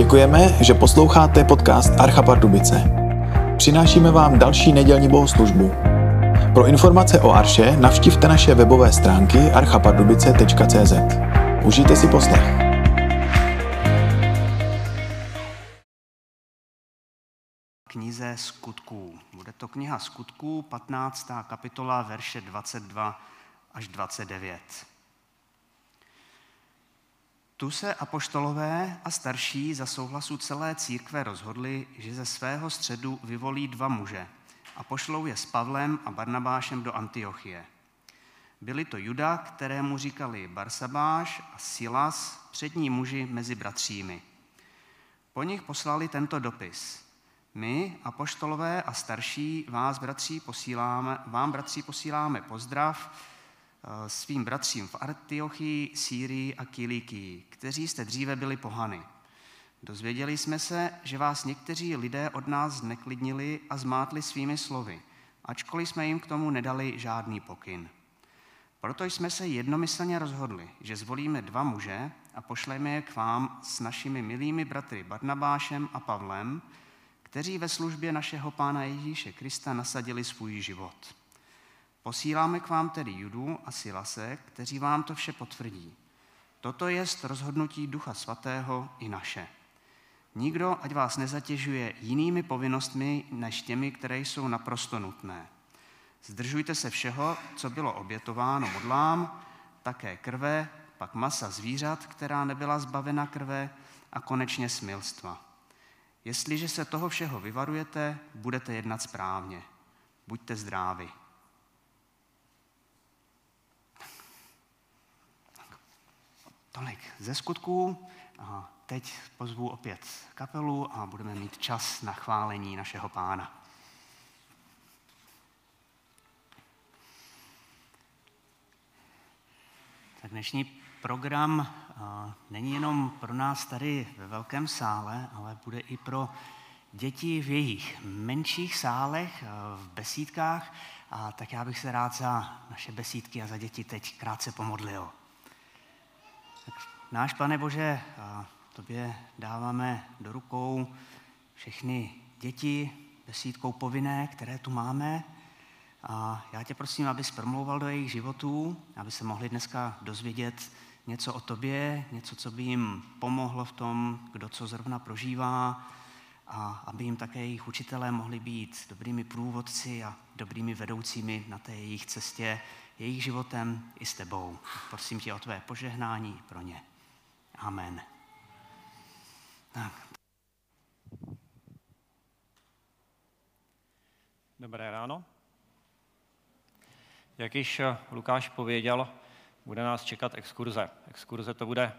Děkujeme, že posloucháte podcast Archa Pardubice. Přinášíme vám další nedělní bohoslužbu. Pro informace o Arše navštivte naše webové stránky archapardubice.cz. Užijte si poslech. knize skutků. Bude to kniha skutků, 15. kapitola, verše 22 až 29. Tu se apoštolové a starší za souhlasu celé církve rozhodli, že ze svého středu vyvolí dva muže a pošlou je s Pavlem a Barnabášem do Antiochie. Byli to Juda, kterému říkali Barsabáš a Silas, přední muži mezi bratřími. Po nich poslali tento dopis. My, apoštolové a starší, vás, bratří, posíláme, vám, bratří, posíláme pozdrav, svým bratřím v Antiochii, Sýrii a Kilikii, kteří jste dříve byli pohany. Dozvěděli jsme se, že vás někteří lidé od nás zneklidnili a zmátli svými slovy, ačkoliv jsme jim k tomu nedali žádný pokyn. Proto jsme se jednomyslně rozhodli, že zvolíme dva muže a pošleme je k vám s našimi milými bratry Barnabášem a Pavlem, kteří ve službě našeho Pána Ježíše Krista nasadili svůj život. Posíláme k vám tedy Judu a Silase, kteří vám to vše potvrdí. Toto je rozhodnutí Ducha Svatého i naše. Nikdo, ať vás nezatěžuje jinými povinnostmi než těmi, které jsou naprosto nutné. Zdržujte se všeho, co bylo obětováno modlám, také krve, pak masa zvířat, která nebyla zbavena krve a konečně smilstva. Jestliže se toho všeho vyvarujete, budete jednat správně. Buďte zdraví. Tolik ze skutků. A teď pozvu opět kapelu a budeme mít čas na chválení našeho pána. Tak dnešní program není jenom pro nás tady ve velkém sále, ale bude i pro děti v jejich menších sálech, v besídkách. A tak já bych se rád za naše besídky a za děti teď krátce pomodlil. Náš Pane Bože, tobě dáváme do rukou všechny děti besídkou povinné, které tu máme. A já tě prosím, abys promlouval do jejich životů, aby se mohli dneska dozvědět něco o tobě, něco, co by jim pomohlo v tom, kdo co zrovna prožívá, a aby jim také jejich učitelé mohli být dobrými průvodci a dobrými vedoucími na té jejich cestě, jejich životem i s tebou. Prosím tě o tvé požehnání pro ně. Amen. Tak. Dobré ráno. Jak již eh, Lukáš pověděl, bude nás čekat exkurze. Exkurze to bude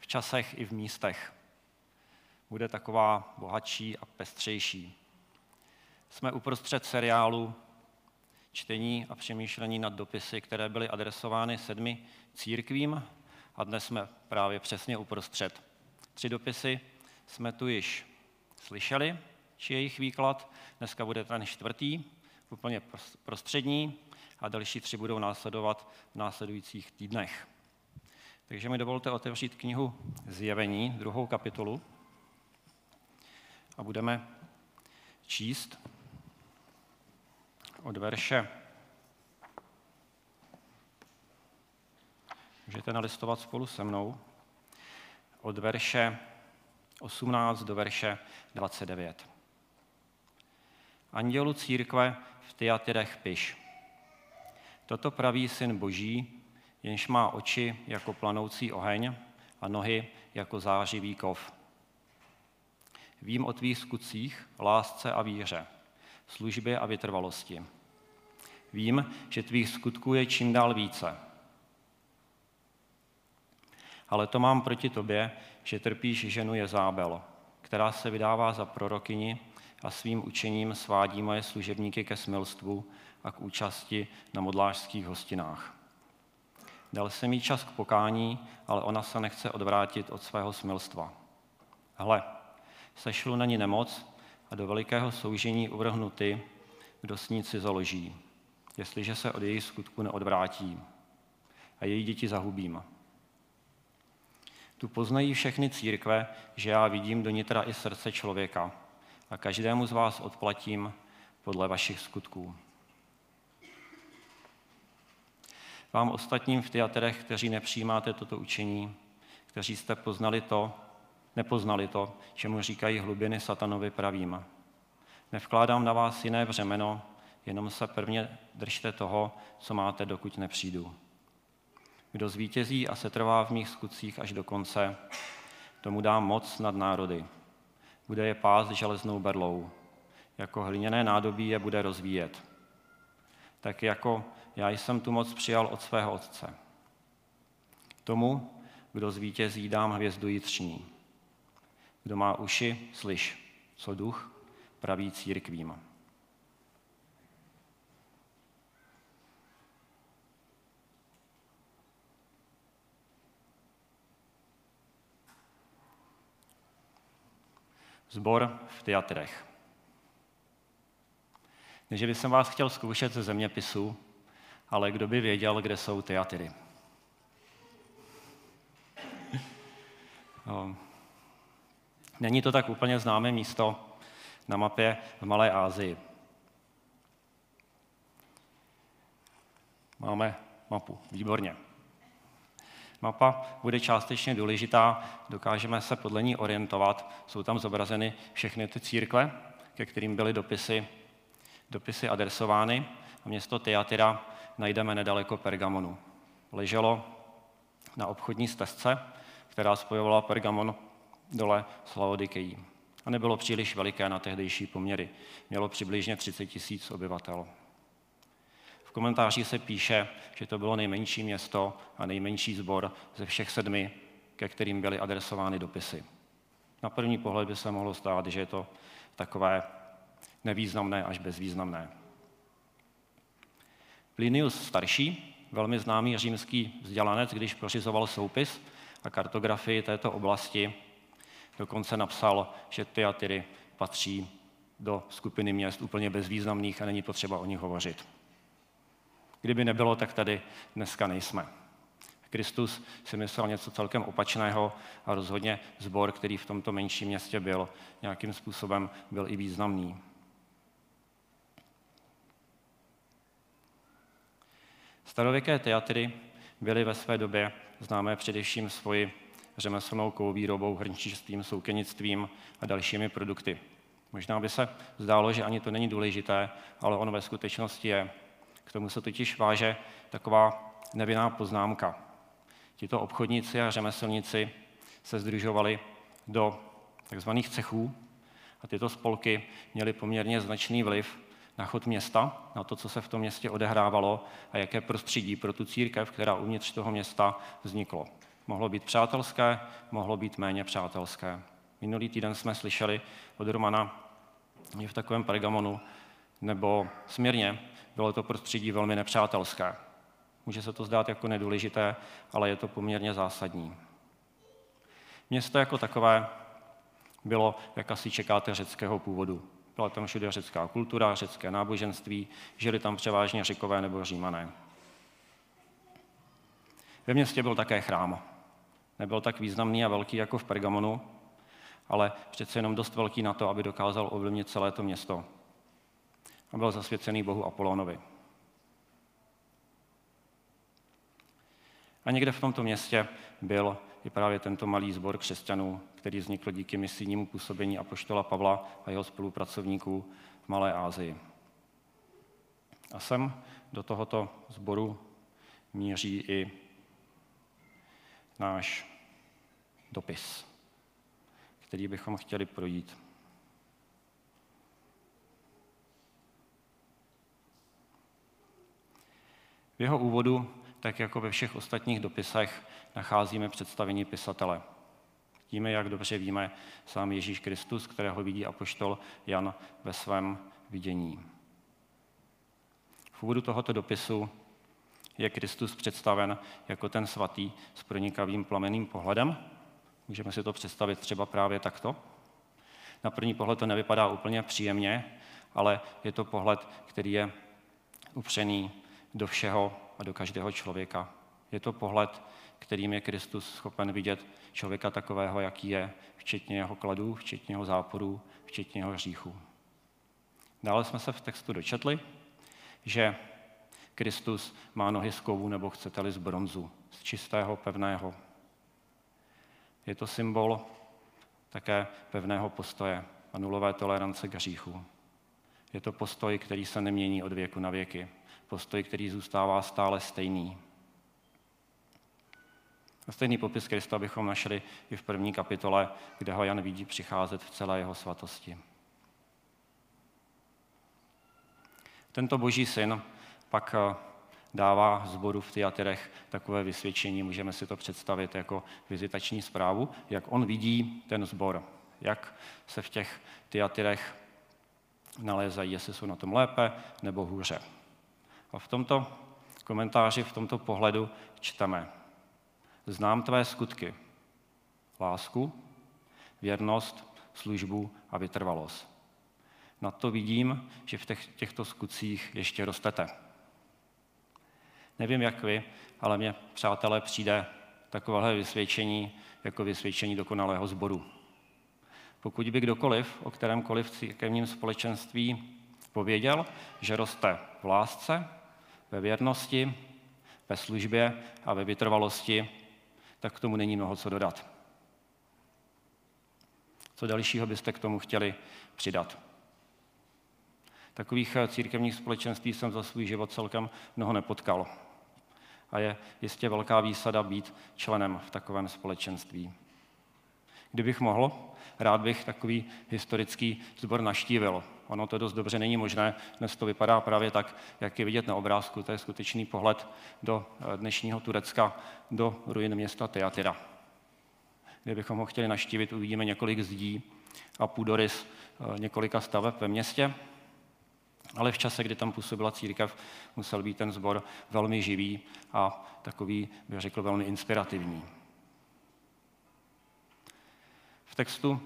v časech i v místech. Bude taková bohatší a pestřejší. Jsme uprostřed seriálu čtení a přemýšlení nad dopisy, které byly adresovány sedmi církvím a dnes jsme právě přesně uprostřed. Tři dopisy jsme tu již slyšeli, či jejich výklad. Dneska bude ten čtvrtý, úplně prostřední a další tři budou následovat v následujících týdnech. Takže mi dovolte otevřít knihu Zjevení, druhou kapitolu a budeme číst od verše Můžete nalistovat spolu se mnou od verše 18 do verše 29. Andělu církve v Tyatyrech piš. Toto praví syn boží, jenž má oči jako planoucí oheň a nohy jako zářivý kov. Vím o tvých skutcích, lásce a víře, službě a vytrvalosti. Vím, že tvých skutků je čím dál více – ale to mám proti tobě, že trpíš ženu Jezábel, která se vydává za prorokyni a svým učením svádí moje služebníky ke smilstvu a k účasti na modlářských hostinách. Dal jsem jí čas k pokání, ale ona se nechce odvrátit od svého smilstva. Hle, sešlu na ní nemoc a do velikého soužení uvrhnu ty, kdo s ní založí, jestliže se od její skutku neodvrátí. A její děti zahubím. Tu poznají všechny církve, že já vidím do nitra i srdce člověka a každému z vás odplatím podle vašich skutků. Vám ostatním v teatrech, kteří nepřijímáte toto učení, kteří jste poznali to, nepoznali to, čemu říkají hlubiny satanovi pravým. Nevkládám na vás jiné břemeno, jenom se prvně držte toho, co máte, dokud nepřijdu. Kdo zvítězí a se trvá v mých skutcích až do konce, tomu dám moc nad národy. Bude je pást železnou berlou. Jako hliněné nádobí je bude rozvíjet. Tak jako já jsem tu moc přijal od svého otce. Tomu, kdo zvítězí, dám hvězdu jitřní. Kdo má uši, slyš, co duch praví církvím. Zbor v teatrech. Než bych vás chtěl zkoušet ze zeměpisu, ale kdo by věděl, kde jsou teatry. No. Není to tak úplně známé místo na mapě v Malé Asii. Máme mapu, výborně. Mapa bude částečně důležitá, dokážeme se podle ní orientovat. Jsou tam zobrazeny všechny ty církve, ke kterým byly dopisy, dopisy adresovány. A město Teatira najdeme nedaleko Pergamonu. Leželo na obchodní stezce, která spojovala Pergamon dole s Laodikejí. A nebylo příliš veliké na tehdejší poměry. Mělo přibližně 30 tisíc obyvatel. V komentáři se píše, že to bylo nejmenší město a nejmenší sbor ze všech sedmi, ke kterým byly adresovány dopisy. Na první pohled by se mohlo stát, že je to takové nevýznamné až bezvýznamné. Plinius starší, velmi známý římský vzdělanec, když pořizoval soupis a kartografii této oblasti, dokonce napsal, že Tyatiry patří do skupiny měst úplně bezvýznamných a není potřeba o nich hovořit. Kdyby nebylo, tak tady dneska nejsme. Kristus si myslel něco celkem opačného a rozhodně zbor, který v tomto menším městě byl, nějakým způsobem byl i významný. Starověké teatry byly ve své době známé především svoji řemeslnou kouvýrobou, hrnčířstvím, soukenictvím a dalšími produkty. Možná by se zdálo, že ani to není důležité, ale ono ve skutečnosti je. K tomu se totiž váže taková nevinná poznámka. Tito obchodníci a řemeslníci se združovali do tzv. cechů a tyto spolky měly poměrně značný vliv na chod města, na to, co se v tom městě odehrávalo a jaké prostředí pro tu církev, která uvnitř toho města vzniklo. Mohlo být přátelské, mohlo být méně přátelské. Minulý týden jsme slyšeli od Romana, že v takovém Pergamonu nebo směrně bylo to prostředí velmi nepřátelské. Může se to zdát jako nedůležité, ale je to poměrně zásadní. Město jako takové bylo, jak asi čekáte, řeckého původu. Byla tam všude řecká kultura, řecké náboženství, žili tam převážně řekové nebo římané. Ve městě byl také chrám. Nebyl tak významný a velký jako v Pergamonu, ale přece jenom dost velký na to, aby dokázal ovlivnit celé to město. A byl zasvěcený bohu Apolónovi. A někde v tomto městě byl i právě tento malý sbor křesťanů, který vznikl díky misijnímu působení apoštola Pavla a jeho spolupracovníků v Malé Ázii. A sem do tohoto sboru míří i náš dopis, který bychom chtěli projít. V jeho úvodu, tak jako ve všech ostatních dopisech, nacházíme představení pisatele. Víme, jak dobře víme, sám Ježíš Kristus, kterého vidí apoštol Jan ve svém vidění. V úvodu tohoto dopisu je Kristus představen jako ten svatý s pronikavým plameným pohledem. Můžeme si to představit třeba právě takto. Na první pohled to nevypadá úplně příjemně, ale je to pohled, který je upřený do všeho a do každého člověka. Je to pohled, kterým je Kristus schopen vidět člověka takového, jaký je, včetně jeho kladů, včetně jeho záporů, včetně jeho hříchů. Dále jsme se v textu dočetli, že Kristus má nohy z kovu nebo chcete-li z bronzu, z čistého, pevného. Je to symbol také pevného postoje a nulové tolerance k hříchu. Je to postoj, který se nemění od věku na věky. Postoj, který zůstává stále stejný. A stejný popis Krista bychom našli i v první kapitole, kde ho Jan vidí přicházet v celé jeho svatosti. Tento boží syn pak eh, dává zboru v Tyatyrech takové vysvědčení, můžeme si to představit jako vizitační zprávu, jak on vidí ten zbor, jak se v těch Tyatyrech nalézají, jestli jsou na tom lépe nebo hůře. A v tomto komentáři, v tomto pohledu čteme. Znám tvé skutky. Lásku, věrnost, službu a vytrvalost. Na to vidím, že v těch, těchto skutcích ještě rostete. Nevím, jak vy, ale mně, přátelé, přijde takovéhle vysvědčení jako vysvědčení dokonalého sboru. Pokud by kdokoliv o kterémkoliv církevním společenství pověděl, že roste v lásce, ve věrnosti, ve službě a ve vytrvalosti, tak k tomu není mnoho co dodat. Co dalšího byste k tomu chtěli přidat? Takových eh, církevních společenství jsem za svůj život celkem mnoho nepotkal. A je jistě velká výsada být členem v takovém společenství. Kdybych mohl, rád bych takový historický sbor naštívil. Ono to dost dobře není možné, dnes to vypadá právě tak, jak je vidět na obrázku. To je skutečný pohled do eh, dnešního Turecka, do ruin města Teatyra. Kdybychom ho chtěli naštívit, uvidíme několik zdí a půdorys eh, několika staveb ve městě. Ale v čase, kdy tam působila církev, musel být ten sbor velmi živý a takový, bych řekl, velmi inspirativní. V textu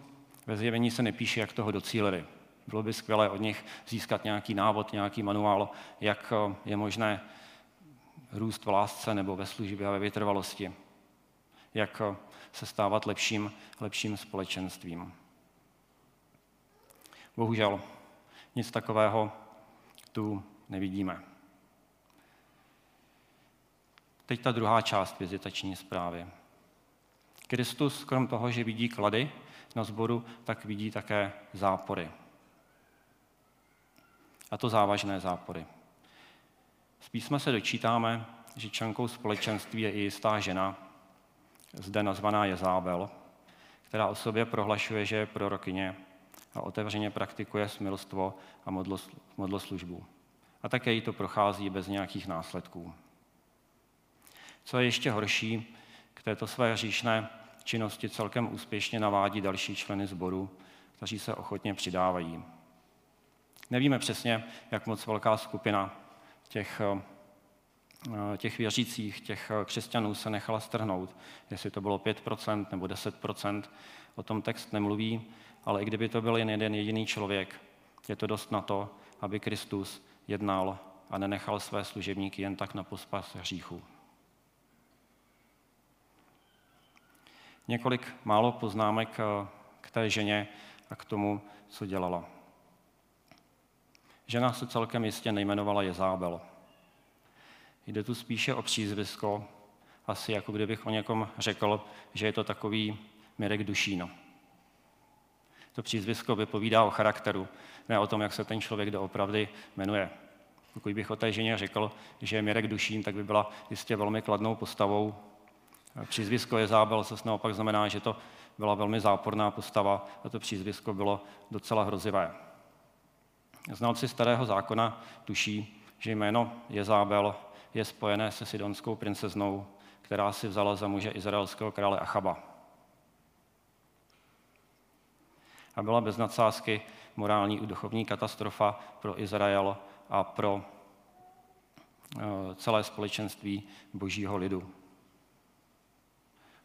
ve zjevení se nepíše, jak toho docílili. Bylo by skvělé od nich získat nějaký návod, nějaký manuál, jak eh, je možné růst v lásce nebo ve službě a ve vytrvalosti. Jak eh, se stávat lepším, lepším společenstvím. Bohužel nic takového tu nevidíme. Teď ta druhá část vizitační zprávy. Kristus, krom toho, že vidí klady na zboru, tak vidí také zápory. A to závažné zápory. Z písma se dočítáme, že členkou společenství je i jistá žena, zde nazvaná Jezábel, která o sobě prohlašuje, že je prorokyně a otevřeně praktikuje smilstvo a modloslužbu. A také jí to prochází bez nějakých následků. Co je ještě horší, k této své hříšné činnosti celkem úspěšně navádí další členy sboru, kteří se ochotně přidávají. Nevíme přesně, jak moc velká skupina těch, eh, těch věřících, těch křesťanů se nechala strhnout. Jestli to bylo 5% nebo 10%, o tom text nemluví, ale i kdyby to byl jen jeden jediný člověk, je to dost na to, aby Kristus jednal a nenechal své služebníky jen tak na pospas hříchu. Několik málo poznámek eh, k té ženě a k tomu, co dělala. Žena se celkem jistě nejmenovala Jezábel. Jde tu spíše o přízvisko, asi jako kdybych o někom řekl, že je to takový Mirek Dušíno. To přízvisko vypovídá o charakteru, ne o tom, jak se ten člověk doopravdy jmenuje. Pokud bych o té ženě řekl, že je Mirek Dušín, tak by byla jistě velmi kladnou postavou. Přízvisko je zábel, co naopak znamená, že to byla velmi záporná postava a to přízvisko bylo docela hrozivé. Znalci starého zákona tuší, že jméno Jezábel je spojené se sidonskou princeznou, která si vzala za muže izraelského krále Achaba. A byla bez nadsázky morální i duchovní katastrofa pro Izrael a pro eh, celé společenství božího lidu.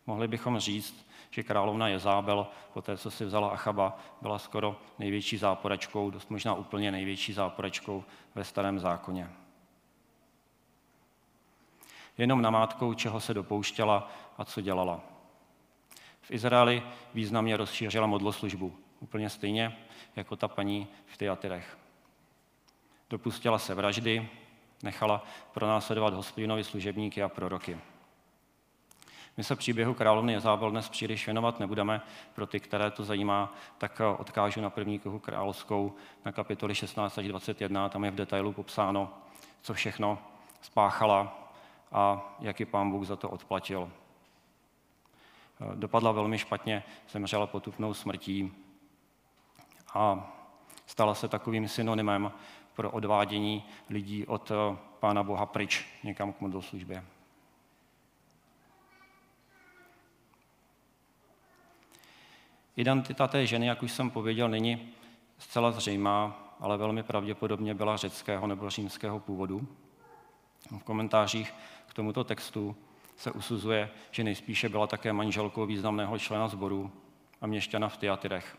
Mohli bychom říct, že královna Jezábel, po té, co si vzala Achaba, byla skoro největší záporačkou, dost možná úplně největší záporačkou ve starém zákoně. jenom namátkou, čeho se dopouštěla a co dělala. V Izraeli významně rozšířila modloslužbu, úplně stejně jako ta paní v Tyatyrech. Dopustila se vraždy, nechala pronásledovat hospodinovi služebníky a proroky. My se příběhu královny Jezábel dnes příliš věnovat nebudeme. Pro ty, které to zajímá, tak odkážu na první knihu královskou na kapitoly 16 až 21. Tam je v detailu popsáno, co všechno spáchala a jaký pán Bůh za to odplatil. Dopadla velmi špatně, zemřela potupnou smrtí a stala se takovým synonymem pro odvádění lidí od Pána Boha pryč někam k modloslužbě. Identita té ženy, jak už jsem pověděl, není zcela zřejmá, ale velmi pravděpodobně byla řeckého nebo římského původu. V komentářích k tomuto textu se usuzuje, že nejspíše byla také manželkou významného člena sboru a měšťana v Tyatyrech,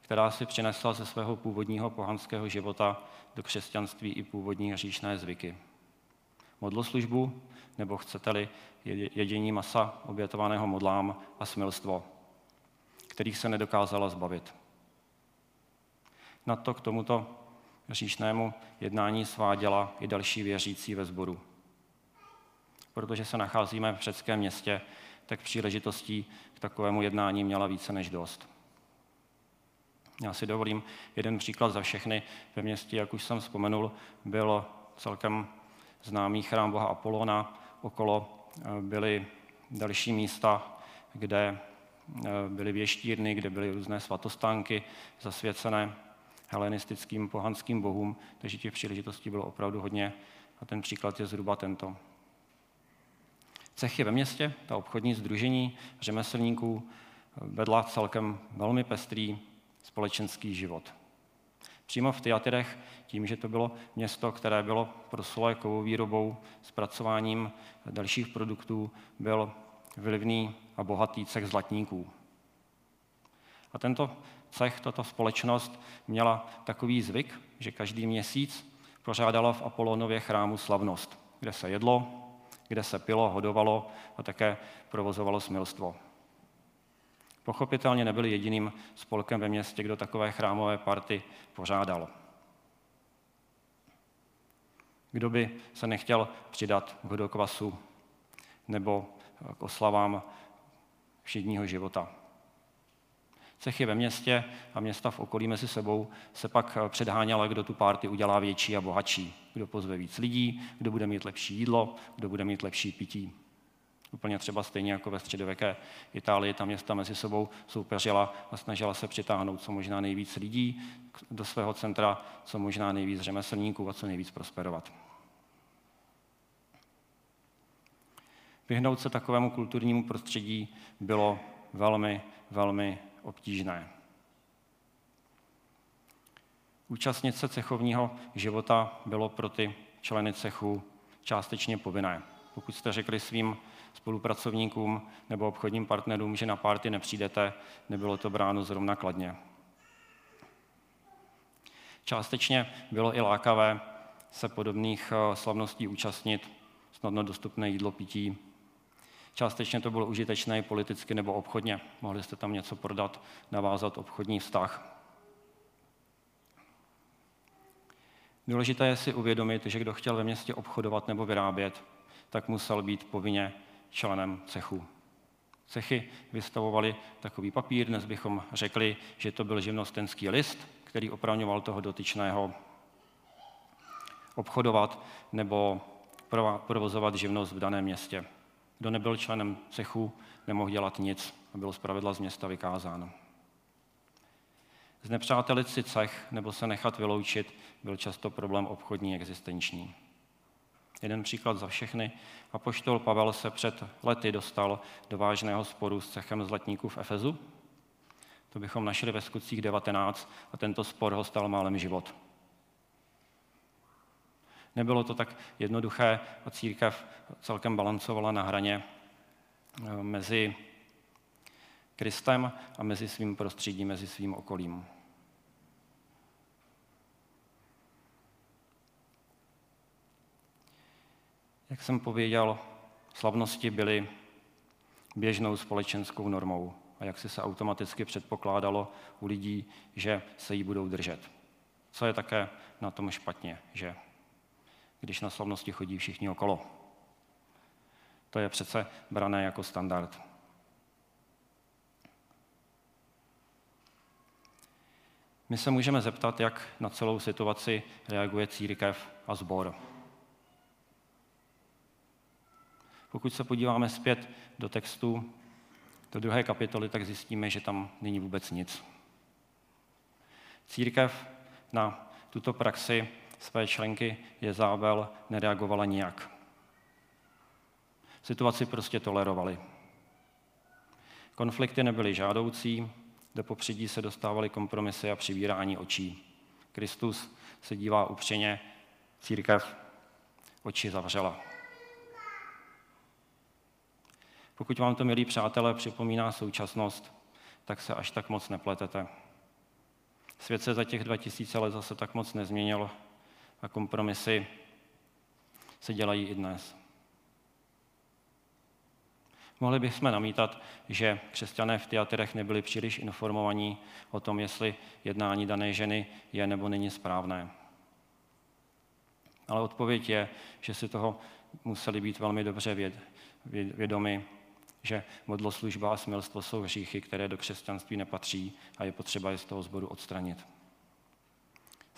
která si přinesla ze svého původního pohanského života do křesťanství i původní hříšné zvyky. Modloslužbu, nebo chcete-li jedění masa obětovaného modlám a smilstvo – kterých se nedokázala zbavit. Na to k tomuto říšnému jednání sváděla i další věřící ve sboru. Protože se nacházíme v řeckém městě, tak příležitostí k takovému jednání měla více než dost. Já si dovolím jeden příklad za všechny. Ve městě, jak už jsem vzpomenul, byl celkem známý chrám boha Apolona. Okolo eh, byly další místa, kde byly věštírny, kde byly různé svatostánky zasvěcené helenistickým pohanským bohům, takže těch příležitostí bylo opravdu hodně a ten příklad je zhruba tento. Cechy ve městě, ta obchodní združení řemeslníků vedla celkem velmi pestrý společenský život. Přímo v Tyatyrech, tím, že to bylo město, které bylo proslulé kovou výrobou, zpracováním dalších produktů, byl vlivný a bohatý cech zlatníků. A tento cech, tato společnost měla takový zvyk, že každý měsíc pořádala v Apolonově chrámu slavnost, kde se jedlo, kde se pilo, hodovalo a také provozovalo smilstvo. Pochopitelně nebyli jediným spolkem ve městě, kdo takové chrámové party pořádal. Kdo by se nechtěl přidat k hodokvasu nebo k oslavám všedního života. Cechy ve městě a města v okolí mezi sebou se pak předháněla, kdo tu párty udělá větší a bohatší. Kdo pozve víc lidí, kdo bude mít lepší jídlo, kdo bude mít lepší pití. Úplně třeba stejně jako ve středověké Itálii, ta města mezi sebou soupeřila a snažila se přitáhnout co možná nejvíc lidí do svého centra, co možná nejvíc řemeslníků a co nejvíc prosperovat. Vyhnout se takovému kulturnímu prostředí bylo velmi, velmi obtížné. Účastnit se cechovního života bylo pro ty členy cechu částečně povinné. Pokud jste řekli svým spolupracovníkům nebo obchodním partnerům, že na párty nepřijdete, nebylo to bráno zrovna kladně. Částečně bylo i lákavé se podobných eh, slavností účastnit, snadno dostupné jídlo, pití Částečně to bylo užitečné politicky nebo obchodně. Mohli jste tam něco prodat, navázat obchodní vztah. Důležité je si uvědomit, že kdo chtěl ve městě obchodovat nebo vyrábět, tak musel být povinně členem cechu. Cechy vystavovaly takový papír, dnes bychom řekli, že to byl živnostenský list, který opravňoval toho dotyčného obchodovat nebo provozovat živnost v daném městě. Kdo nebyl členem cechu, nemohl dělat nic a bylo zpravidla z města vykázáno. Znepřátelit si cech nebo se nechat vyloučit byl často problém obchodní existenční. Jeden příklad za všechny. Apoštol Pavel se před lety dostal do vážného sporu s cechem zlatníků v Efezu. To bychom našli ve skutcích 19 a tento spor ho stal málem život. Nebylo to tak jednoduché a církev celkem balancovala na hraně eh, mezi Kristem a mezi svým prostředím, mezi svým okolím. Jak jsem pověděl, Slavnosti byly běžnou společenskou normou a jak si se automaticky předpokládalo u lidí, že se jí budou držet. Co je také na tom špatně, že když na slavnosti chodí všichni okolo. To je přece brané jako standard. My se můžeme zeptat, jak na celou situaci reaguje církev a sbor. Pokud se podíváme zpět do textu, do druhé kapitoly, tak zjistíme, že tam není vůbec nic. Církev na tuto praxi své členky Jezábel nereagovala nijak. Situaci prostě tolerovali. Konflikty nebyly žádoucí, do popředí se dostávaly kompromisy a přivírání očí. Kristus se dívá upřeně, církev oči zavřela. Pokud vám to, milí přátelé, připomíná současnost, tak se až tak moc nepletete. Svět se za těch 2000 let zase tak moc nezměnil a kompromisy se dělají i dnes. Mohli bychom namítat, že křesťané v teatrech nebyli příliš informovaní o tom, jestli jednání dané ženy je nebo není správné. Ale odpověď je, že si toho museli být velmi dobře věd, vědomi, že modloslužba a smilstvo jsou hříchy, které do křesťanství nepatří a je potřeba je z toho zboru odstranit.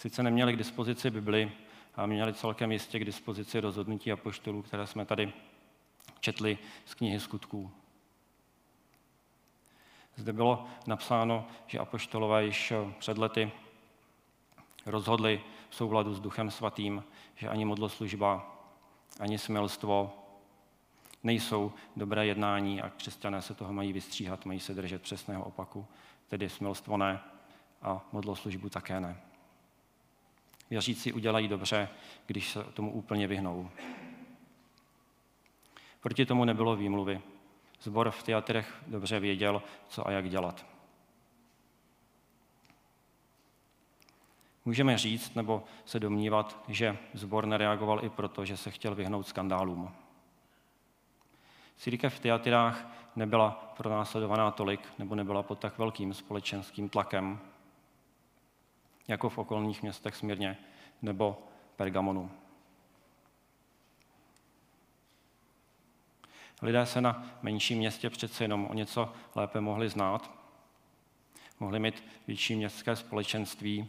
Sice neměli k dispozici Bibli, a měli celkem jistě k dispozici rozhodnutí apoštolů, které jsme tady četli z knihy skutků. Zde bylo napsáno, že apoštolové již před lety rozhodli v souladu s Duchem Svatým, že ani modloslužba, ani smilstvo nejsou dobré jednání a křesťané se toho mají vystříhat, mají se držet přesného opaku, tedy smilstvo ne a modloslužbu také ne. Věřící udělají dobře, když se tomu úplně vyhnou. Proti tomu nebylo výmluvy. Zbor v teatrech dobře věděl, co a jak dělat. Můžeme říct nebo se domnívat, že zbor nereagoval i proto, že se chtěl vyhnout skandálům. Církev v teatrách nebyla pronásledovaná tolik nebo nebyla pod tak velkým společenským tlakem, jako v okolních městech Smírně nebo Pergamonu. Lidé se na menším městě přece jenom o něco lépe mohli znát, mohli mít větší městské společenství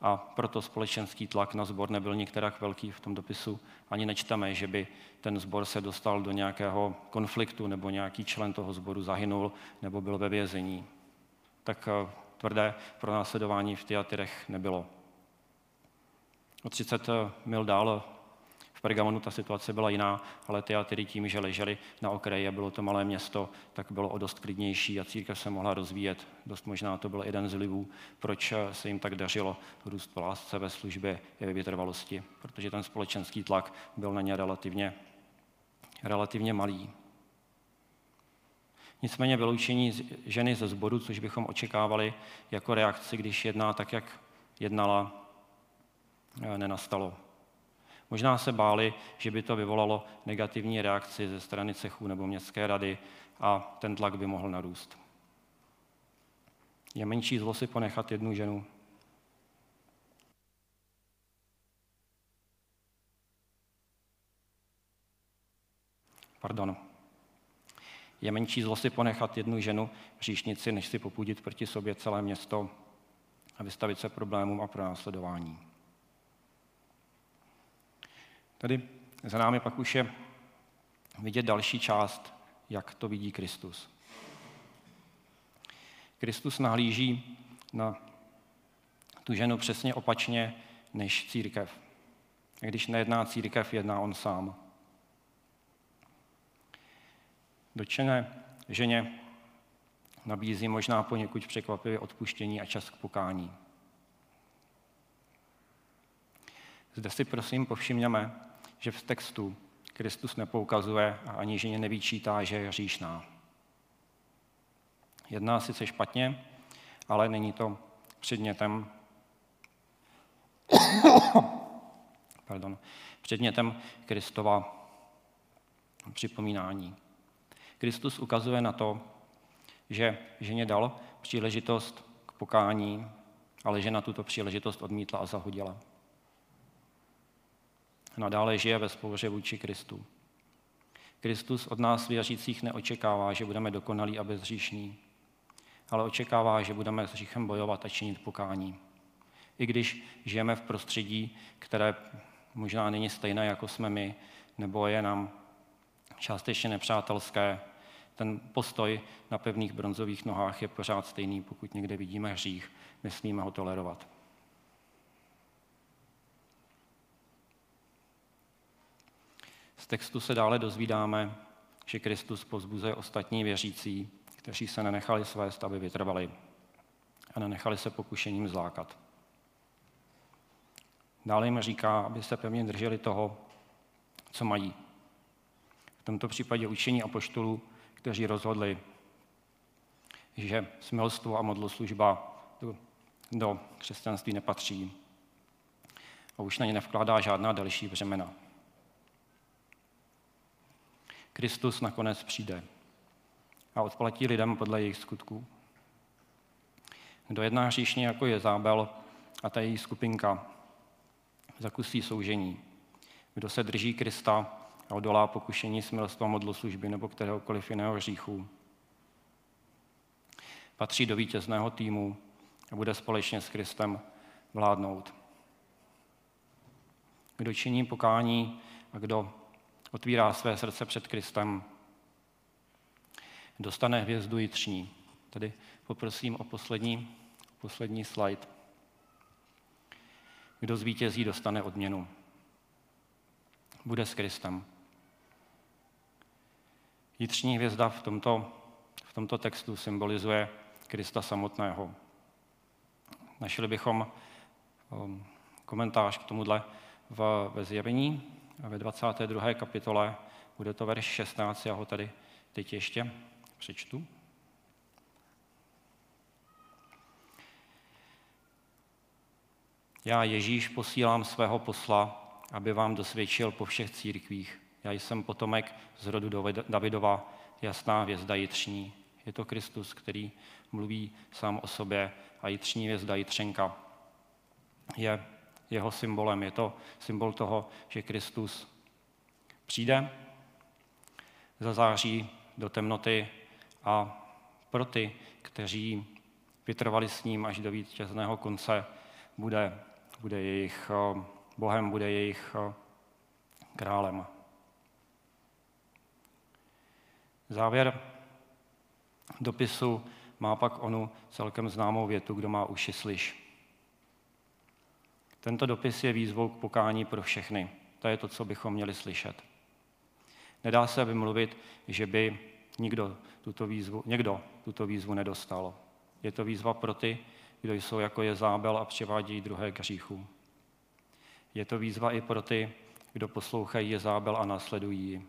a proto společenský tlak na sbor nebyl některak velký v tom dopisu. Ani nečteme, že by ten sbor se dostal do nějakého konfliktu nebo nějaký člen toho sboru zahynul nebo byl ve vězení. Tak eh, tvrdé pronásledování v teatrech nebylo. O 30 eh, mil dál v Pergamonu ta situace byla jiná, ale teatry tím, že leželi na okraji a bylo to malé město, tak bylo o dost klidnější a církev se mohla rozvíjet. Dost možná to byl jeden z vlivů, proč se jim tak dařilo růst v lásce, ve službě i ve vytrvalosti, protože ten společenský tlak byl na ně relativně, relativně malý. Nicméně vyloučení ženy ze sboru, což bychom očekávali jako reakci, když jedná tak, jak jednala, nenastalo. Možná se báli, že by to vyvolalo negativní reakci ze strany cechů nebo městské rady a ten tlak by mohl narůst. Je menší zlo si ponechat jednu ženu. Pardon. Je menší zlo si ponechat jednu ženu říšnici, než si popudit proti sobě celé město a vystavit se problémům a pronásledování. Tady za námi pak už je vidět další část, jak to vidí Kristus. Kristus nahlíží na tu ženu přesně opačně než církev. Když nejedná církev, jedná on sám. Dočené ženě nabízí možná poněkud překvapivě odpuštění a čas k pokání. Zde si prosím povšimněme, že v textu Kristus nepoukazuje a ani ženě nevyčítá, že je hříšná. Jedná sice špatně, ale není to předmětem pardon, předmětem Kristova připomínání. Kristus ukazuje na to, že ženě dal příležitost k pokání, ale žena tuto příležitost odmítla a zahodila. Nadále žije ve spouře vůči Kristu. Kristus od nás věřících neočekává, že budeme dokonalí a bezříšní, ale očekává, že budeme s hříchem bojovat a činit pokání. I když žijeme v prostředí, které možná není stejné, jako jsme my, nebo je nám částečně nepřátelské, ten postoj na pevných bronzových nohách je pořád stejný. Pokud někde vidíme hřích, nesmíme ho tolerovat. Z textu se dále dozvídáme, že Kristus pozbuzuje ostatní věřící, kteří se nenechali svést, aby vytrvali a nenechali se pokušením zlákat. Dále jim říká, aby se pevně drželi toho, co mají. V tomto případě učení apoštolů, kteří rozhodli, že smilstvo a modloslužba do, do křesťanství nepatří a už na ně nevkládá žádná další břemena. Kristus nakonec přijde a odplatí lidem podle jejich skutků. Kdo jedná hříšně jako je zábel a ta její skupinka, zakusí soužení. Kdo se drží Krista odolá pokušení smilstva modloslužby nebo kteréhokoliv jiného hříchu, patří do vítězného týmu a bude společně s Kristem vládnout. Kdo činí pokání a kdo otvírá své srdce před Kristem, dostane hvězdu jitřní. Tedy poprosím o poslední, poslední slide. Kdo zvítězí, dostane odměnu. Bude s Kristem. Jitřní hvězda v tomto, v tomto textu symbolizuje Krista samotného. Našli bychom um, komentář k tomuhle ve zjevení ve 22. kapitole, bude to verš 16, já ho tady teď ještě přečtu. Já Ježíš posílám svého posla, aby vám dosvědčil po všech církvích. Já jsem potomek z rodu Davidova, jasná hvězda jitřní. Je to Kristus, který mluví sám o sobě a jitřní hvězda jitřenka je jeho symbolem. Je to symbol toho, že Kristus přijde, zazáří do temnoty a pro ty, kteří vytrvali s ním až do vítězného konce, bude, bude jejich eh, Bohem, bude jejich eh, králem. Závěr dopisu má pak onu celkem známou větu, kdo má uši slyš. Tento dopis je výzvou k pokání pro všechny. To je to, co bychom měli slyšet. Nedá se vymluvit, že by nikdo tuto výzvu, někdo tuto výzvu nedostal. Je to výzva pro ty, kdo jsou jako je zábel a přivádějí druhé k hříchu. Je to výzva i pro ty, kdo poslouchají je zábel a následují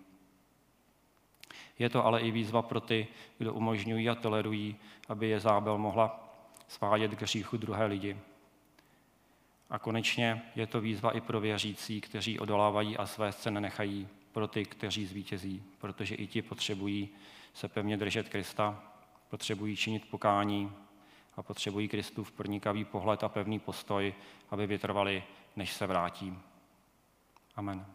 Je to ale i výzva pro ty, kdo umožňují a tolerují, aby je zábel mohla svádět k hříchu druhé lidi. A konečně je to výzva i pro věřící, kteří odolávají a své scény nechají pro ty, kteří zvítězí, protože i ti potřebují se pevně držet Krista, potřebují činit pokání a potřebují Kristův pronikavý pohled a pevný postoj, aby vytrvali, než se vrátí. Amen.